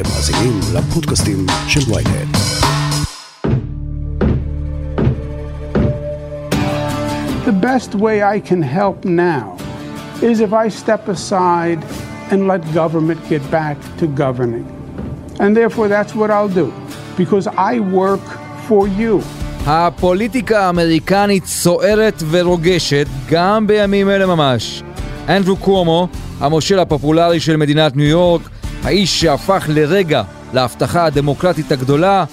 אתם מאזינים לפודקאסטים של ויינט. The best way I can help now is if I step aside and let government get back to governing. And therefore, that's what I'll do, because I work for you. הפוליטיקה האמריקנית סוערת ורוגשת גם בימים אלה ממש. אנדרו קוומו, המושל הפופולרי של מדינת ניו יורק, האיש שהפך לרגע להבטחה הדמוקרטית הגדולה,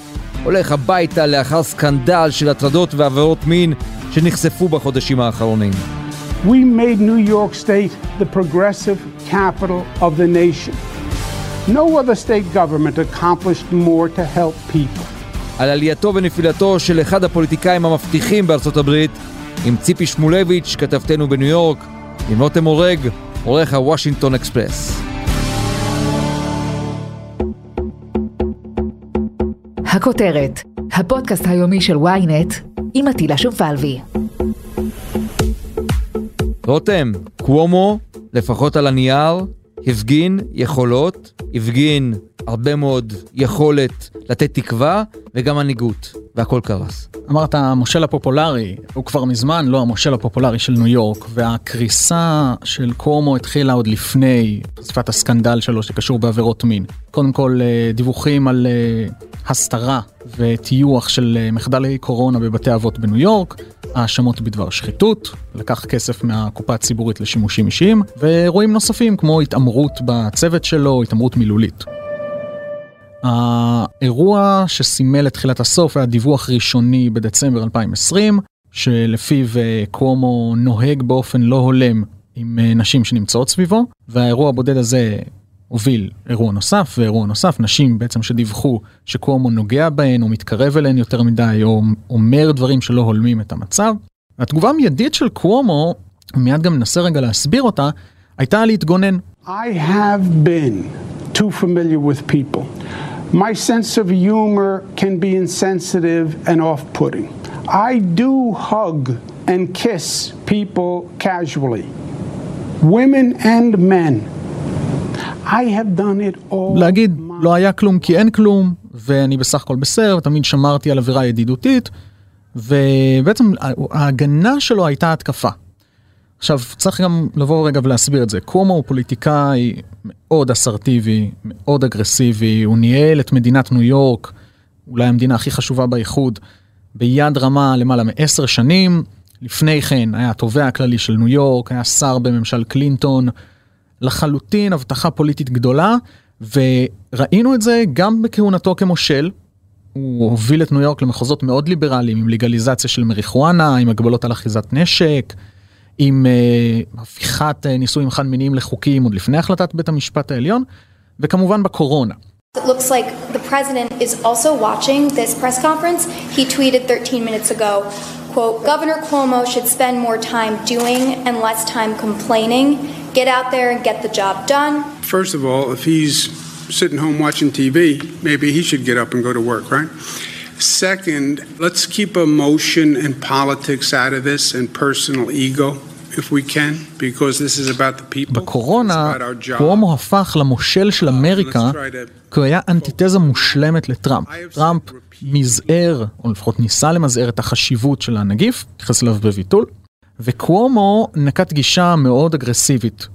הולך הביתה לאחר סקנדל של הטרדות ועבירות מין שנחשפו בחודשים האחרונים. We made New York State the progressive capital of the nation. No other state government accomplished more to help people. על עלייתו ונפילתו של אחד הפוליטיקאים המבטיחים בארצות הברית, עם ציפי שמולביץ', כתבתנו בניו יורק, עם רותם הורג, עורך הוושינגטון אקספרס. הכותרת, הפודקאסט היומי של ynet עם עטילה שומפלבי. רותם, קוומו, לפחות על הנייר, הפגין יכולות, הפגין הרבה מאוד יכולת לתת תקווה וגם מנהיגות, והכל קרס. אמרת המושל הפופולרי, הוא כבר מזמן לא המושל הפופולרי של ניו יורק, והקריסה של קומו התחילה עוד לפני חשיפת הסקנדל שלו שקשור בעבירות מין. קודם כל אה, דיווחים על אה, הסתרה וטיוח של אה, מחדלי קורונה בבתי אבות בניו יורק, האשמות בדבר שחיתות, לקח כסף מהקופה הציבורית לשימושים אישיים, ואירועים נוספים כמו התעמרות בצוות שלו, התעמרות מילולית. האירוע שסימל את תחילת הסוף היה דיווח ראשוני בדצמבר 2020, שלפיו אה, קוומו נוהג באופן לא הולם עם אה, נשים שנמצאות סביבו, והאירוע הבודד הזה הוביל אירוע נוסף ואירוע נוסף, נשים בעצם שדיווחו שקוומו נוגע בהן או מתקרב אליהן יותר מדי או אומר דברים שלא הולמים את המצב. התגובה המיידית של קוומו, מיד גם ננסה רגע להסביר אותה, הייתה להתגונן. I have been too familiar with people. My sense of humor can be insensitive and off putting. I do hug and kiss people casually, women and men. I have done it all. להגיד לא היה כלום כי אין כלום ואני בסך הכל בסדר ותמיד שמרתי על אווירה ידידותית ובעצם ההגנה שלו הייתה התקפה. עכשיו צריך גם לבוא רגע ולהסביר את זה קומו הוא פוליטיקאי מאוד אסרטיבי מאוד אגרסיבי הוא ניהל את מדינת ניו יורק אולי המדינה הכי חשובה באיחוד ביד רמה למעלה מעשר שנים לפני כן היה התובע הכללי של ניו יורק היה שר בממשל קלינטון לחלוטין הבטחה פוליטית גדולה וראינו את זה גם בכהונתו כמושל. הוא הוביל את ניו יורק למחוזות מאוד ליברליים עם לגליזציה של מריחואנה עם הגבלות על אחיזת נשק. עם uh, הפיכת uh, נישואים חד מיניים לחוקים עוד לפני החלטת בית המשפט העליון וכמובן בקורונה. It looks like the president is also watching this press conference. He tweeted 13 minutes ago, quote, Governor Cuomo should spend more time doing and less time complaining. Get out there and get the job done. First of all, if he's sitting home watching TV, maybe he should get up and go to work, right? Second, let's keep emotion and politics out of this and personal ego. if we can, because this is about the people. בקורונה, קוומו הפך למושל של אמריקה, כי הוא היה אנטיתזה מושלמת לטראמפ. טראמפ מזער, או לפחות ניסה למזער את החשיבות של הנגיף, התייחס אליו בביטול, וקוומו נקט גישה מאוד אגרסיבית,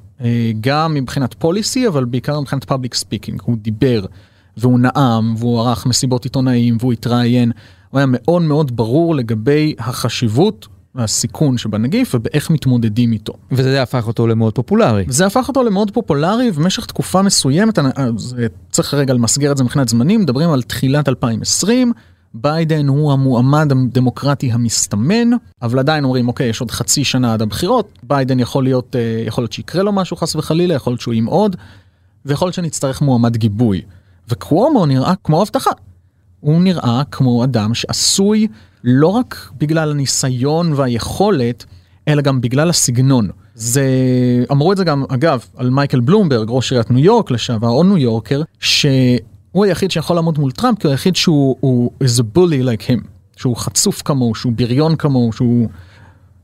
גם מבחינת policy, אבל בעיקר מבחינת public speaking. הוא דיבר, והוא נאם, והוא ערך מסיבות עיתונאים, והוא התראיין. הוא היה מאוד מאוד ברור לגבי החשיבות הסיכון שבנגיף ובאיך מתמודדים איתו. וזה הפך אותו למאוד פופולרי. זה הפך אותו למאוד פופולרי ובמשך תקופה מסוימת, זה צריך רגע למסגר את זה מבחינת זמנים, מדברים על תחילת 2020, ביידן הוא המועמד הדמוקרטי המסתמן, אבל עדיין אומרים אוקיי יש עוד חצי שנה עד הבחירות, ביידן יכול להיות, יכול להיות שיקרה לו משהו חס וחלילה, יכול להיות שהוא ימעוד, ויכול להיות שנצטרך מועמד גיבוי. וקוומו נראה כמו הבטחה. הוא נראה כמו אדם שעשוי לא רק בגלל הניסיון והיכולת, אלא גם בגלל הסגנון. זה, אמרו את זה גם, אגב, על מייקל בלומברג, ראש עיריית ניו יורק לשעבר, או New Yorker, שהוא היחיד שיכול לעמוד מול טראמפ, כי הוא היחיד שהוא הוא, is a bully like him, שהוא חצוף כמוהו, שהוא בריון כמוהו, שהוא...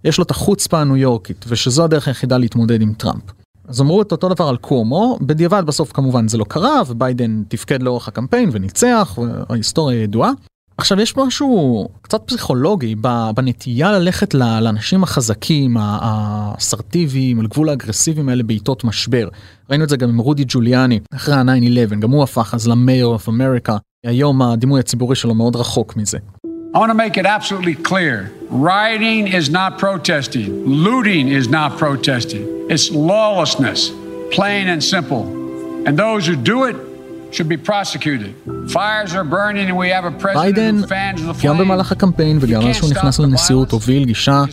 יש לו את החוצפה הניו יורקית, ושזו הדרך היחידה להתמודד עם טראמפ. אז אמרו את אותו דבר על קומו, בדיעבד בסוף כמובן זה לא קרה, וביידן תפקד לאורך הקמפיין וניצח, וההיסטוריה ידועה. עכשיו יש משהו קצת פסיכולוגי בנטייה ללכת לאנשים החזקים, האסרטיביים, על גבול האגרסיביים האלה בעיתות משבר. ראינו את זה גם עם רודי ג'וליאני, אחרי ה-9-11, גם הוא הפך אז ל mayor of America, היום הדימוי הציבורי שלו מאוד רחוק מזה. I want to make it absolutely clear. Rioting is not protesting. Looting is not protesting. It's lawlessness, plain and simple. And those who do it should be prosecuted. Fires are burning and we have a president who fans the flame. גם במהלך הקמפיין וגם אז שהוא נכנס לנשיאות הוביל גישה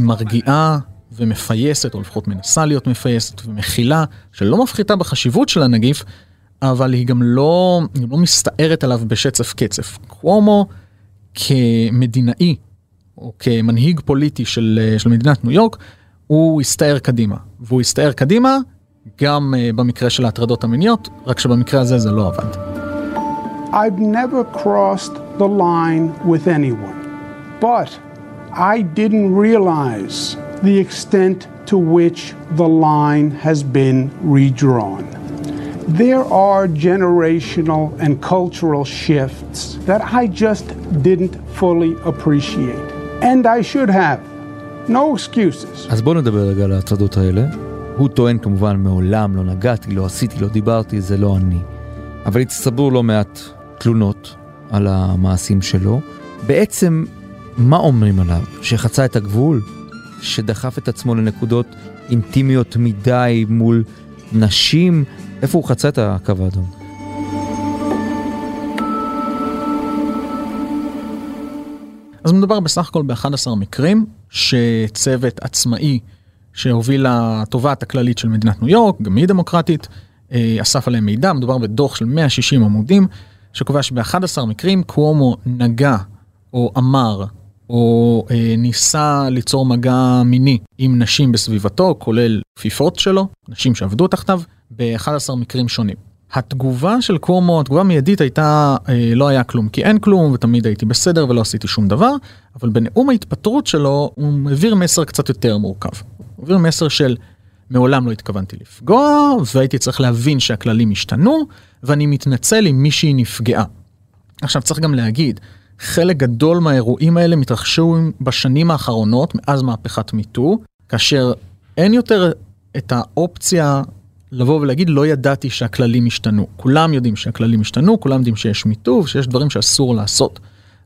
מרגיעה ומפייסת, או לפחות מנסה להיות מפייסת ומכילה, שלא מפחיתה בחשיבות של הנגיף, אבל היא גם לא, היא לא מסתערת עליו בשצף קצף. קוומו כמדינאי או כמנהיג פוליטי של, של מדינת ניו יורק, הוא הסתער קדימה. והוא הסתער קדימה גם uh, במקרה של ההטרדות המיניות, רק שבמקרה הזה זה לא עבד. I've never crossed the line with anyone, but I didn't realize the extent to which the line has been redrawn. There are generational and cultural shifts that I just didn't fully appreciate. And I should have. No excuses. אז בואו נדבר רגע על ההטרדות האלה. הוא טוען כמובן מעולם לא נגעתי, לא עשיתי, לא דיברתי, זה לא אני. אבל הצטברו לא מעט תלונות על המעשים שלו. בעצם, מה אומרים עליו? שחצה את הגבול? שדחף את עצמו לנקודות אינטימיות מדי מול נשים? איפה הוא חצה את הקו האדום? אז מדובר בסך הכל ב-11 מקרים שצוות עצמאי שהוביל לתובעת הכללית של מדינת ניו יורק, גם היא דמוקרטית, אה, אסף עליהם מידע, מדובר בדוח של 160 עמודים, שקובע שב-11 מקרים קוומו נגע או אמר או אה, ניסה ליצור מגע מיני עם נשים בסביבתו, כולל כפיפות שלו, נשים שעבדו תחתיו, ב-11 מקרים שונים. התגובה של קוומו, התגובה המיידית הייתה אה, לא היה כלום כי אין כלום ותמיד הייתי בסדר ולא עשיתי שום דבר, אבל בנאום ההתפטרות שלו הוא העביר מסר קצת יותר מורכב. הוא העביר מסר של מעולם לא התכוונתי לפגוע והייתי צריך להבין שהכללים השתנו ואני מתנצל אם מישהי נפגעה. עכשיו צריך גם להגיד, חלק גדול מהאירועים האלה מתרחשו בשנים האחרונות מאז מהפכת מיטו, כאשר אין יותר את האופציה לבוא ולהגיד לא ידעתי שהכללים השתנו. כולם יודעים שהכללים השתנו, כולם יודעים שיש מיטוב, שיש דברים שאסור לעשות.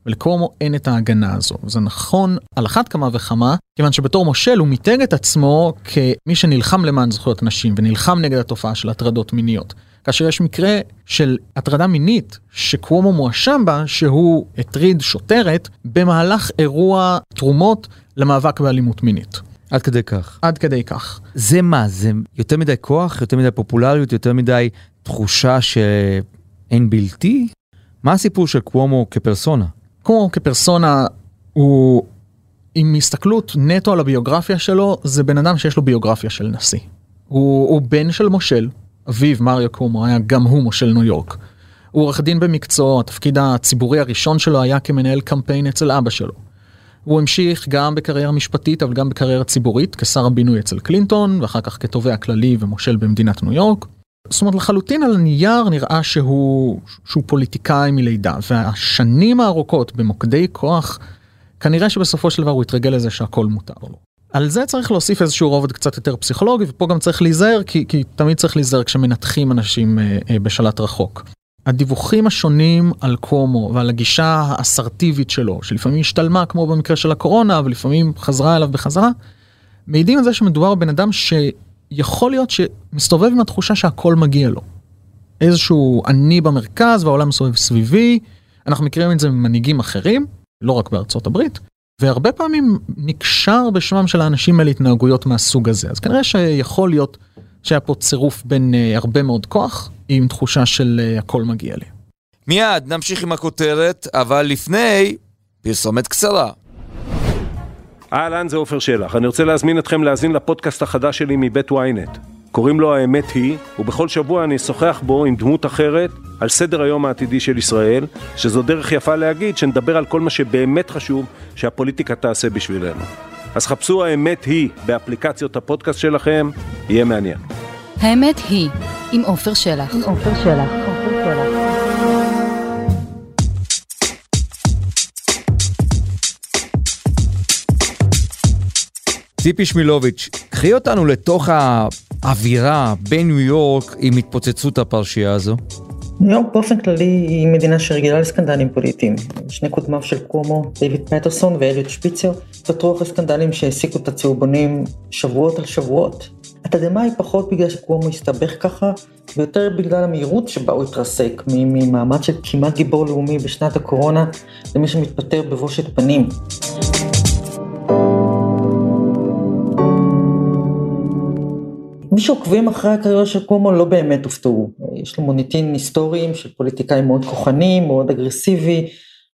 ולקומו אין את ההגנה הזו. זה נכון על אחת כמה וכמה, כיוון שבתור מושל הוא מיתג את עצמו כמי שנלחם למען זכויות נשים ונלחם נגד התופעה של הטרדות מיניות. כאשר יש מקרה של הטרדה מינית שקוומו מואשם בה שהוא הטריד שוטרת במהלך אירוע תרומות למאבק באלימות מינית. עד כדי כך. עד כדי כך. זה מה? זה יותר מדי כוח? יותר מדי פופולריות? יותר מדי תחושה שאין בלתי? מה הסיפור של קוומו כפרסונה? קוומו כפרסונה הוא, עם הסתכלות נטו על הביוגרפיה שלו, זה בן אדם שיש לו ביוגרפיה של נשיא. הוא, הוא בן של מושל, אביו מריו קוומו היה גם הוא מושל ניו יורק. הוא עורך דין במקצוע, התפקיד הציבורי הראשון שלו היה כמנהל קמפיין אצל אבא שלו. הוא המשיך גם בקריירה משפטית אבל גם בקריירה ציבורית כשר הבינוי אצל קלינטון ואחר כך כתובע כללי ומושל במדינת ניו יורק. זאת אומרת לחלוטין על הנייר נראה שהוא, שהוא פוליטיקאי מלידה והשנים הארוכות במוקדי כוח כנראה שבסופו של דבר הוא יתרגל לזה שהכל מותר לו. על זה צריך להוסיף איזשהו רובד קצת יותר פסיכולוגי ופה גם צריך להיזהר כי, כי תמיד צריך להיזהר כשמנתחים אנשים אה, אה, בשלט רחוק. הדיווחים השונים על קומו ועל הגישה האסרטיבית שלו, שלפעמים השתלמה כמו במקרה של הקורונה, ולפעמים חזרה אליו בחזרה, מעידים על זה שמדובר בבן אדם שיכול להיות שמסתובב עם התחושה שהכל מגיע לו. איזשהו אני במרכז והעולם מסובב סביבי, אנחנו מכירים את זה ממנהיגים אחרים, לא רק בארצות הברית, והרבה פעמים נקשר בשמם של האנשים האלה התנהגויות מהסוג הזה. אז כנראה שיכול להיות שהיה פה צירוף בין uh, הרבה מאוד כוח עם תחושה של uh, הכל מגיע לי. מיד נמשיך עם הכותרת, אבל לפני, פרסומת קצרה. אהלן, זה עופר שלח. אני רוצה להזמין אתכם להאזין לפודקאסט החדש שלי מבית ynet. קוראים לו האמת היא, ובכל שבוע אני אשוחח בו עם דמות אחרת על סדר היום העתידי של ישראל, שזו דרך יפה להגיד שנדבר על כל מה שבאמת חשוב שהפוליטיקה תעשה בשבילנו. אז חפשו האמת היא באפליקציות הפודקאסט שלכם, יהיה מעניין. האמת היא, עם עופר שלח. עם עופר שלח. ציפי שמילוביץ', קחי אותנו לתוך האווירה בניו יורק עם התפוצצות הפרשייה הזו. ניו יורק באופן כללי היא מדינה שרגילה לסקנדלים פוליטיים. שני קודמיו של קומו, דיוויד פטרסון ואליוט שפיצר, פתרו אחרי סקנדלים שהעסיקו את הצהובונים שבועות על שבועות. היא פחות בגלל שקומו הסתבך ככה, ויותר בגלל המהירות שבה הוא התרסק, ממעמד של כמעט גיבור לאומי בשנת הקורונה, למי שמתפטר בבושת פנים. מי שעוקבים אחרי הקריירה של קומו לא באמת הופתעו. יש לו מוניטין היסטוריים של פוליטיקאי מאוד כוחני, מאוד אגרסיבי,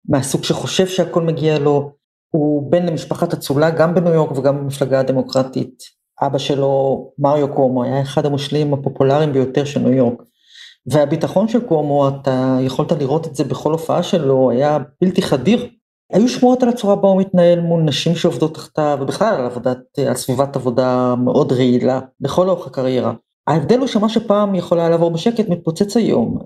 מהסוג שחושב שהכל מגיע לו. הוא בן למשפחת אצולה גם בניו יורק וגם במפלגה הדמוקרטית. אבא שלו, מריו קומו, היה אחד המושלים הפופולריים ביותר של ניו יורק. והביטחון של קומו, אתה יכולת לראות את זה בכל הופעה שלו, היה בלתי חדיר. היו שמועות על הצורה בה הוא מתנהל מול נשים שעובדות תחתיו, ובכלל על עבודת, על סביבת עבודה מאוד רעילה, לכל אורך הקריירה. ההבדל הוא שמה שפעם יכול היה לעבור בשקט מתפוצץ היום.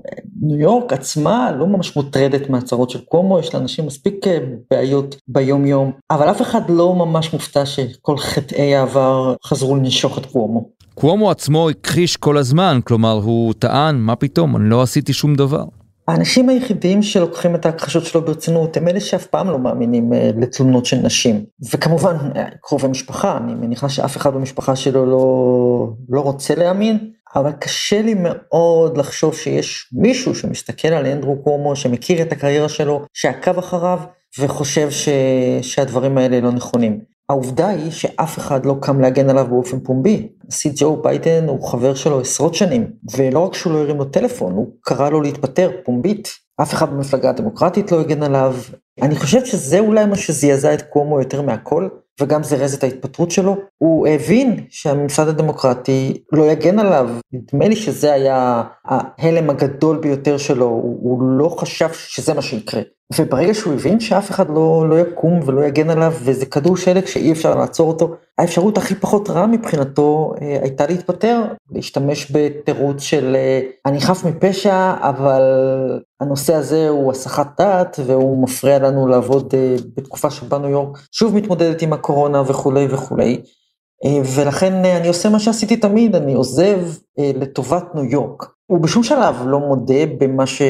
ניו יורק עצמה לא ממש מוטרדת מהצהרות של קומו, יש לאנשים מספיק אה, בעיות ביום יום, אבל אף אחד לא ממש מופתע שכל חטאי העבר חזרו לנשוך את קומו. קומו עצמו הכחיש כל הזמן, כלומר הוא טען, מה פתאום, אני לא עשיתי שום דבר. האנשים היחידים שלוקחים את ההכחשות שלו ברצינות הם אלה שאף פעם לא מאמינים אה, לתלונות של נשים. וכמובן, אה, קרובי משפחה, אני מניחה שאף אחד במשפחה שלו לא, לא רוצה להאמין, אבל קשה לי מאוד לחשוב שיש מישהו שמסתכל על אנדרו קומו, שמכיר את הקריירה שלו, שעקב אחריו, וחושב ש, שהדברים האלה לא נכונים. העובדה היא שאף אחד לא קם להגן עליו באופן פומבי. הנשיא ג'ו ביידן הוא חבר שלו עשרות שנים, ולא רק שהוא לא הרים לו טלפון, הוא קרא לו להתפטר פומבית. אף אחד במפלגה הדמוקרטית לא הגן עליו. אני חושב שזה אולי מה שזעזע את קומו יותר מהכל, וגם זרז את ההתפטרות שלו. הוא הבין שהממסד הדמוקרטי לא יגן עליו. נדמה לי שזה היה ההלם הגדול ביותר שלו, הוא, הוא לא חשב שזה מה שיקרה. וברגע שהוא הבין שאף אחד לא, לא יקום ולא יגן עליו, וזה כדור שלג שאי אפשר לעצור אותו, האפשרות הכי פחות רעה מבחינתו אה, הייתה להתפטר, להשתמש בתירוץ של אה, אני חף מפשע, אבל הנושא הזה הוא הסחת דעת, והוא מפריע לנו לעבוד אה, בתקופה שבה ניו יורק שוב מתמודדת עם הקורונה וכולי וכולי. אה, ולכן אה, אני עושה מה שעשיתי תמיד, אני עוזב אה, לטובת ניו יורק. הוא בשום שלב לא מודה במה, ש...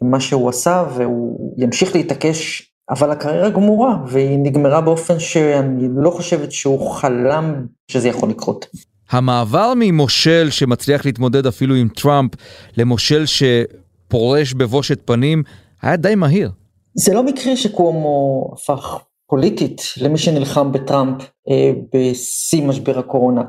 במה שהוא עשה והוא ימשיך להתעקש, אבל הקריירה גמורה והיא נגמרה באופן שאני לא חושבת שהוא חלם שזה יכול לקרות. המעבר ממושל שמצליח להתמודד אפילו עם טראמפ למושל שפורש בבושת פנים היה די מהיר. זה לא מקרה שקומו הפך פוליטית למי שנלחם בטראמפ אה, בשיא משבר הקורונה.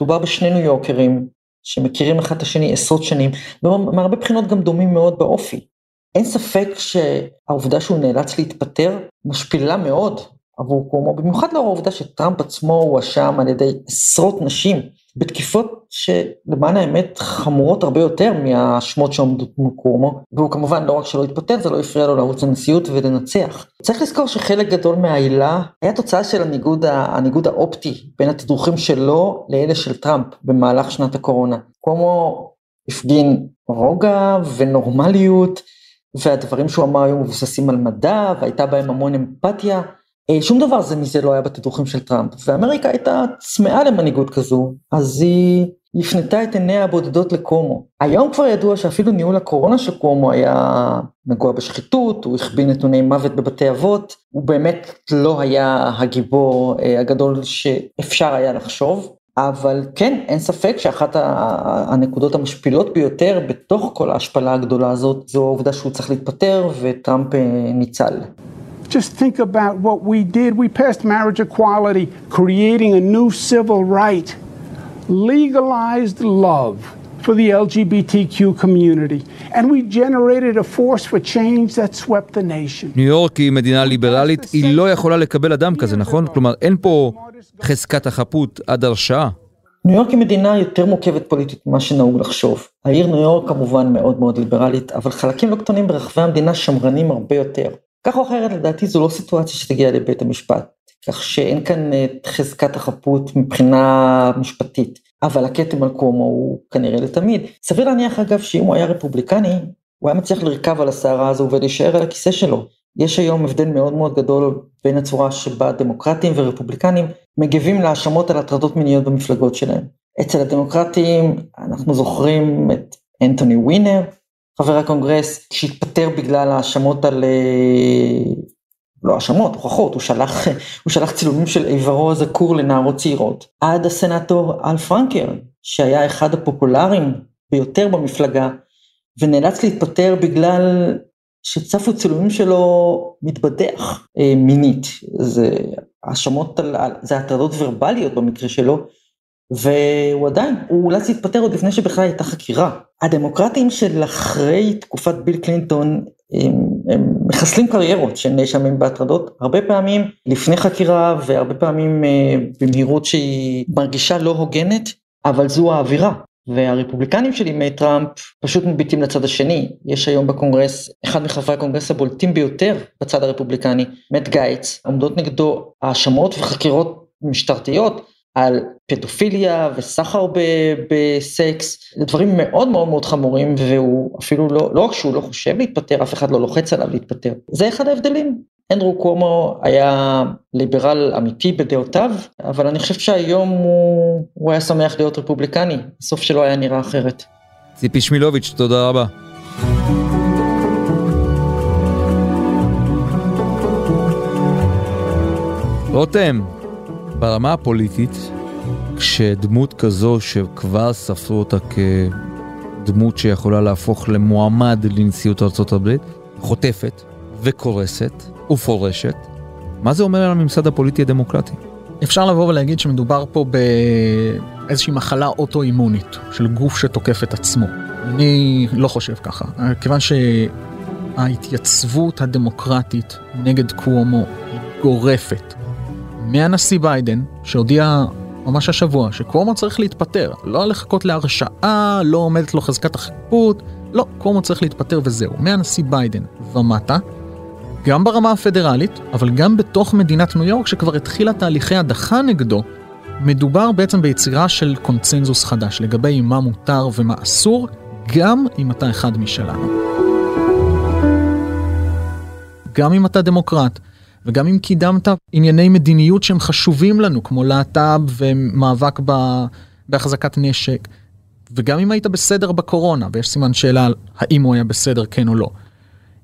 מדובר בשני ניו יורקרים שמכירים אחד את השני עשרות שנים, ומהרבה בחינות גם דומים מאוד באופי. אין ספק שהעובדה שהוא נאלץ להתפטר משפילה מאוד עבור קומו, במיוחד לאור העובדה שטראמפ עצמו הואשם על ידי עשרות נשים בתקיפות שלמען האמת חמורות הרבה יותר מהשמות שעומדות מול קומו, והוא כמובן לא רק שלא התפטר, זה לא הפריע לו לרוץ לנשיאות ולנצח. צריך לזכור שחלק גדול מהעילה היה תוצאה של הניגוד, הניגוד האופטי בין התדרוכים שלו לאלה של טראמפ במהלך שנת הקורונה. קומו הפגין רוגע ונורמליות, והדברים שהוא אמר היו מבוססים על מדע, והייתה בהם המון אמפתיה. אה, שום דבר זה מזה לא היה בתדרוכים של טראמפ, ואמריקה הייתה צמאה למנהיגות כזו, אז היא הפנתה את עיניה הבודדות לקומו. היום כבר ידוע שאפילו ניהול הקורונה של קומו היה נגוע בשחיתות, הוא הכבין נתוני מוות בבתי אבות, הוא באמת לא היה הגיבור אה, הגדול שאפשר היה לחשוב. אבל כן, אין ספק שאחת הנקודות המשפילות ביותר בתוך כל ההשפלה הגדולה הזאת, זו העובדה שהוא צריך להתפטר וטראמפ אה, ניצל. Just think about what we did. We passed marriage equality, creating a new civil right, legalized love for the LGBTQ community, and we generated a force for change that swept the nation. ניו יורק היא מדינה ליברלית, היא לא יכולה לקבל אדם כזה, נכון? כלומר, אין פה חזקת החפות עד הרשעה. ניו יורק היא מדינה יותר מורכבת פוליטית ממה שנהוג לחשוב. העיר ניו יורק כמובן מאוד מאוד ליברלית, אבל חלקים לא קטנים ברחבי המדינה שמרנים הרבה יותר. כך או אחרת לדעתי זו לא סיטואציה שתגיע לבית המשפט, כך שאין כאן את חזקת החפות מבחינה משפטית, אבל הכתם על קומו הוא כנראה לתמיד. סביר להניח אגב שאם הוא היה רפובליקני, הוא היה מצליח לרכב על הסערה הזו ולהישאר על הכיסא שלו. יש היום הבדל מאוד מאוד גדול בין הצורה שבה דמוקרטים ורפובליקנים מגיבים להאשמות על הטרדות מיניות במפלגות שלהם. אצל הדמוקרטים אנחנו זוכרים את אנטוני ווינר, חבר הקונגרס, שהתפטר בגלל האשמות על... אה, לא האשמות, הוכחות, הוא שלח, הוא שלח צילומים של איברו הזקור לנערות צעירות. עד הסנאטור אל פרנקן, שהיה אחד הפופולריים ביותר במפלגה, ונאלץ להתפטר בגלל שצפו צילומים שלו מתבדח אה, מינית. זה האשמות על, זה הטרדות ורבליות במקרה שלו, והוא עדיין, הוא אולץ להתפטר עוד לפני שבכלל הייתה חקירה. הדמוקרטים של אחרי תקופת ביל קלינטון, הם, הם מחסלים קריירות של נאשמים בהטרדות, הרבה פעמים לפני חקירה והרבה פעמים אה, במהירות שהיא מרגישה לא הוגנת, אבל זו האווירה. והרפובליקנים של ימי טראמפ פשוט מביטים לצד השני. יש היום בקונגרס, אחד מחברי הקונגרס הבולטים ביותר בצד הרפובליקני, מאט גייטס, עומדות נגדו האשמות וחקירות משטרתיות על פדופיליה וסחר בסקס, זה דברים מאוד מאוד מאוד חמורים והוא אפילו לא, לא רק שהוא לא חושב להתפטר, אף אחד לא לוחץ עליו להתפטר. זה אחד ההבדלים. אנדרו קומו היה ליברל אמיתי בדעותיו, אבל אני חושב שהיום הוא, הוא היה שמח להיות רפובליקני, הסוף שלו היה נראה אחרת. ציפי שמילוביץ', תודה רבה. רותם, ברמה הפוליטית, כשדמות כזו שכבר ספרו אותה כדמות שיכולה להפוך למועמד לנשיאות ארה"ב, חוטפת וקורסת ופורשת, מה זה אומר על הממסד הפוליטי הדמוקרטי? אפשר לבוא ולהגיד שמדובר פה באיזושהי מחלה אוטואימונית של גוף שתוקף את עצמו. אני לא חושב ככה, כיוון שההתייצבות הדמוקרטית נגד קוומו גורפת. מהנשיא ביידן, שהודיע ממש השבוע שקוומו צריך להתפטר, לא לחכות להרשעה, לא עומדת לו חזקת החפות, לא, קוומו צריך להתפטר וזהו. מהנשיא ביידן ומטה, גם ברמה הפדרלית, אבל גם בתוך מדינת ניו יורק שכבר התחילה תהליכי הדחה נגדו, מדובר בעצם ביצירה של קונצנזוס חדש לגבי מה מותר ומה אסור, גם אם אתה אחד משלנו. גם אם אתה דמוקרט, וגם אם קידמת ענייני מדיניות שהם חשובים לנו, כמו להט"ב ומאבק ב... בהחזקת נשק, וגם אם היית בסדר בקורונה, ויש סימן שאלה על האם הוא היה בסדר כן או לא.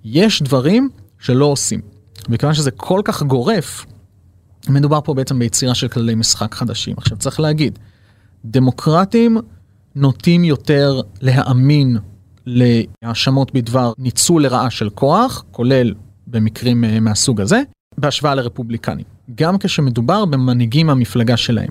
יש דברים שלא עושים. וכיוון שזה כל כך גורף, מדובר פה בעצם ביצירה של כללי משחק חדשים. עכשיו צריך להגיד, דמוקרטים נוטים יותר להאמין להאשמות בדבר ניצול לרעה של כוח, כולל במקרים אה, מהסוג הזה, בהשוואה לרפובליקנים. גם כשמדובר במנהיגים מהמפלגה שלהם.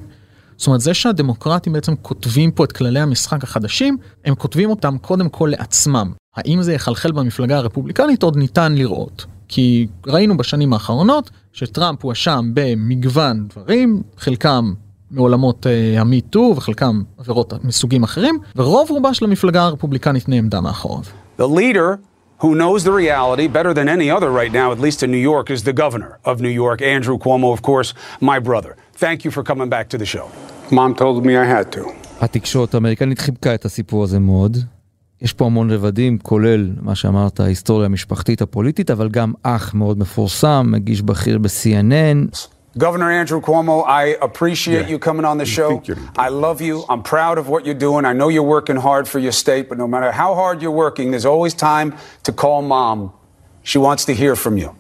זאת אומרת, זה שהדמוקרטים בעצם כותבים פה את כללי המשחק החדשים, הם כותבים אותם קודם כל לעצמם. האם זה יחלחל במפלגה הרפובליקנית עוד ניתן לראות. כי ראינו בשנים האחרונות שטראמפ הואשם במגוון דברים, חלקם מעולמות uh, המיטו וחלקם עבירות מסוגים אחרים, ורוב רובה של המפלגה הרפובליקנית נעמדה מאחוריו. The leader who knows the reality better than any other right now, at least in New York, is the governor of New York, Andrew Cuomo, of course, my brother. Thank you for coming back to the show. Mom told me I had to. התקשורת האמריקנית חיבקה את הסיפור הזה מאוד. יש פה המון רבדים, כולל מה שאמרת, ההיסטוריה המשפחתית הפוליטית, אבל גם אח מאוד מפורסם, מגיש בכיר ב-CNN. Governor Andrew Cuomo, I appreciate yeah. you coming on the show. I love you. I'm proud of what you're doing. I know you're working hard for your state, but no matter how hard you're working, there's always time to call mom. She wants to hear from you.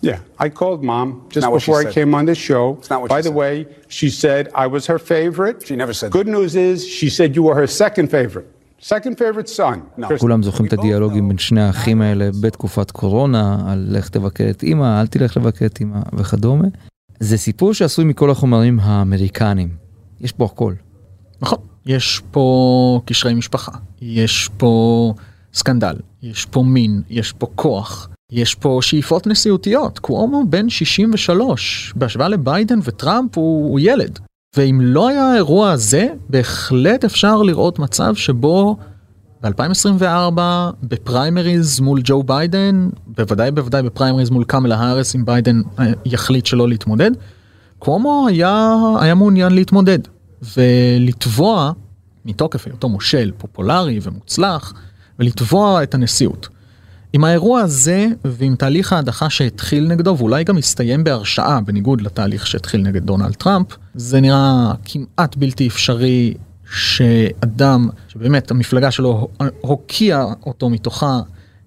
Yeah, I called mom just before I came on the show. By the said. way, she said I was her favorite. She never said Good that. news is she said you were her second favorite. second favorite son. No. כולם זוכרים את הדיאלוגים בין שני האחים האלה בתקופת קורונה, על לך תבקר את אמא, אל תלך לבקר את אמא וכדומה. זה סיפור שעשוי מכל החומרים האמריקניים. יש פה הכל. נכון, יש פה קשרי משפחה, יש פה סקנדל, יש פה מין, יש פה כוח, יש פה שאיפות נשיאותיות. קוומו בן 63, בהשוואה לביידן וטראמפ הוא, הוא ילד. ואם לא היה האירוע הזה, בהחלט אפשר לראות מצב שבו ב-2024 בפריימריז מול ג'ו ביידן, בוודאי בוודאי בפריימריז מול קמלה האריס אם ביידן אה, יחליט שלא להתמודד, קומו היה, היה מעוניין להתמודד ולתבוע מתוקף היותו מושל פופולרי ומוצלח ולתבוע את הנשיאות. עם האירוע הזה ועם תהליך ההדחה שהתחיל נגדו ואולי גם הסתיים בהרשעה בניגוד לתהליך שהתחיל נגד דונלד טראמפ, זה נראה כמעט בלתי אפשרי שאדם שבאמת המפלגה שלו הוקיעה אותו מתוכה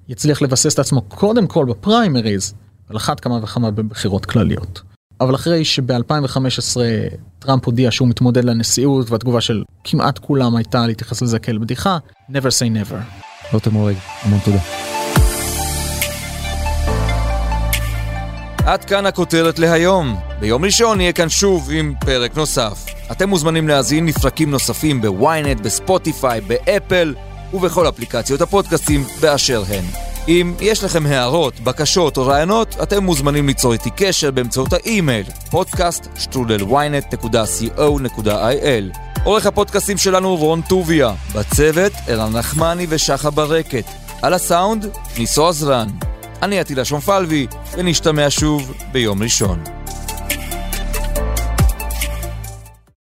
יצליח לבסס את עצמו קודם כל בפריימריז על אחת כמה וכמה בבחירות כלליות. אבל אחרי שב-2015 טראמפ הודיע שהוא מתמודד לנשיאות והתגובה של כמעט כולם הייתה להתייחס לזה כאל בדיחה, never say never. רותם הורג, המון תודה. עד כאן הכותרת להיום. ביום ראשון נהיה כאן שוב עם פרק נוסף. אתם מוזמנים להאזין לפרקים נוספים בוויינט, בספוטיפיי, באפל ובכל אפליקציות הפודקאסטים באשר הן. אם יש לכם הערות, בקשות או רעיונות, אתם מוזמנים ליצור איתי קשר באמצעות האימייל podcaststrudelynet.co.il עורך הפודקאסטים שלנו רון טוביה, בצוות ערן נחמני ושחה ברקת, על הסאונד ניסו עזרן. אני עטילה שומפלבי, ונשתמע שוב ביום ראשון.